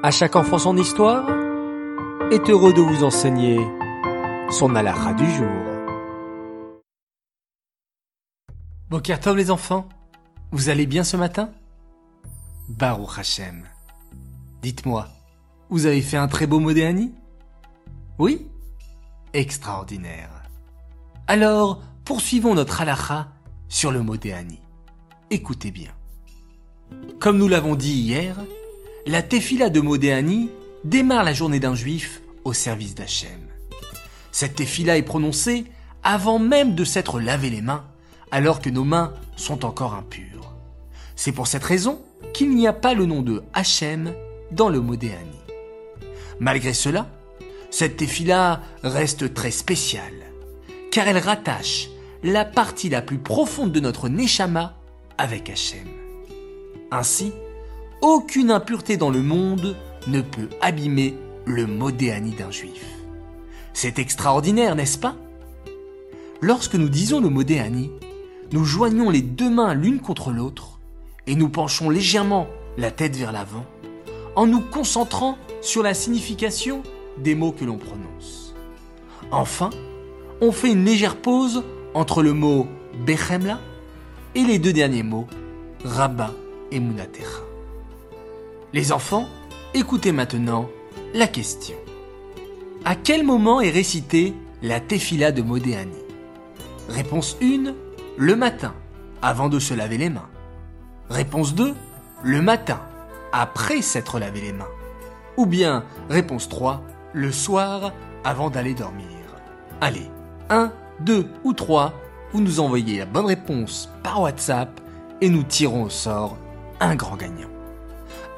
À chaque enfant son histoire est heureux de vous enseigner son halakha du jour. Bokertov les enfants, vous allez bien ce matin? Baruch Hashem. Dites-moi, vous avez fait un très beau Modéani Oui? Extraordinaire. Alors, poursuivons notre halakha sur le Modéani. Écoutez bien. Comme nous l'avons dit hier, la tefila de Modéani démarre la journée d'un juif au service d'Hachem. Cette tefila est prononcée avant même de s'être lavé les mains, alors que nos mains sont encore impures. C'est pour cette raison qu'il n'y a pas le nom de Hachem dans le Modéani. Malgré cela, cette tefila reste très spéciale, car elle rattache la partie la plus profonde de notre Neshama avec Hachem. Ainsi, aucune impureté dans le monde ne peut abîmer le modéani d'un juif. C'est extraordinaire, n'est-ce pas? Lorsque nous disons le modéani, nous joignons les deux mains l'une contre l'autre et nous penchons légèrement la tête vers l'avant en nous concentrant sur la signification des mots que l'on prononce. Enfin, on fait une légère pause entre le mot Bechemla et les deux derniers mots Rabba et Munatecha. Les enfants, écoutez maintenant la question. À quel moment est récitée la tefila de Modéani? Réponse 1, le matin, avant de se laver les mains. Réponse 2, le matin, après s'être lavé les mains. Ou bien, réponse 3, le soir, avant d'aller dormir. Allez, 1, 2 ou 3, vous nous envoyez la bonne réponse par WhatsApp et nous tirons au sort un grand gagnant.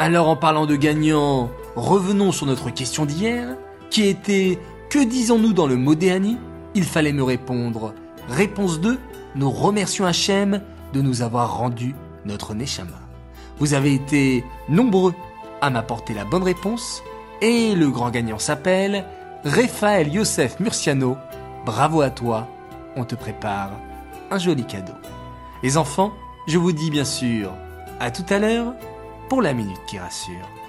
Alors en parlant de gagnant, revenons sur notre question d'hier, qui était Que disons-nous dans le Modéani Il fallait me répondre. Réponse 2, nous remercions Hachem de nous avoir rendu notre Neshama. Vous avez été nombreux à m'apporter la bonne réponse, et le grand gagnant s'appelle Raphaël Yosef Murciano. Bravo à toi, on te prépare un joli cadeau. Les enfants, je vous dis bien sûr à tout à l'heure pour la minute qui rassure.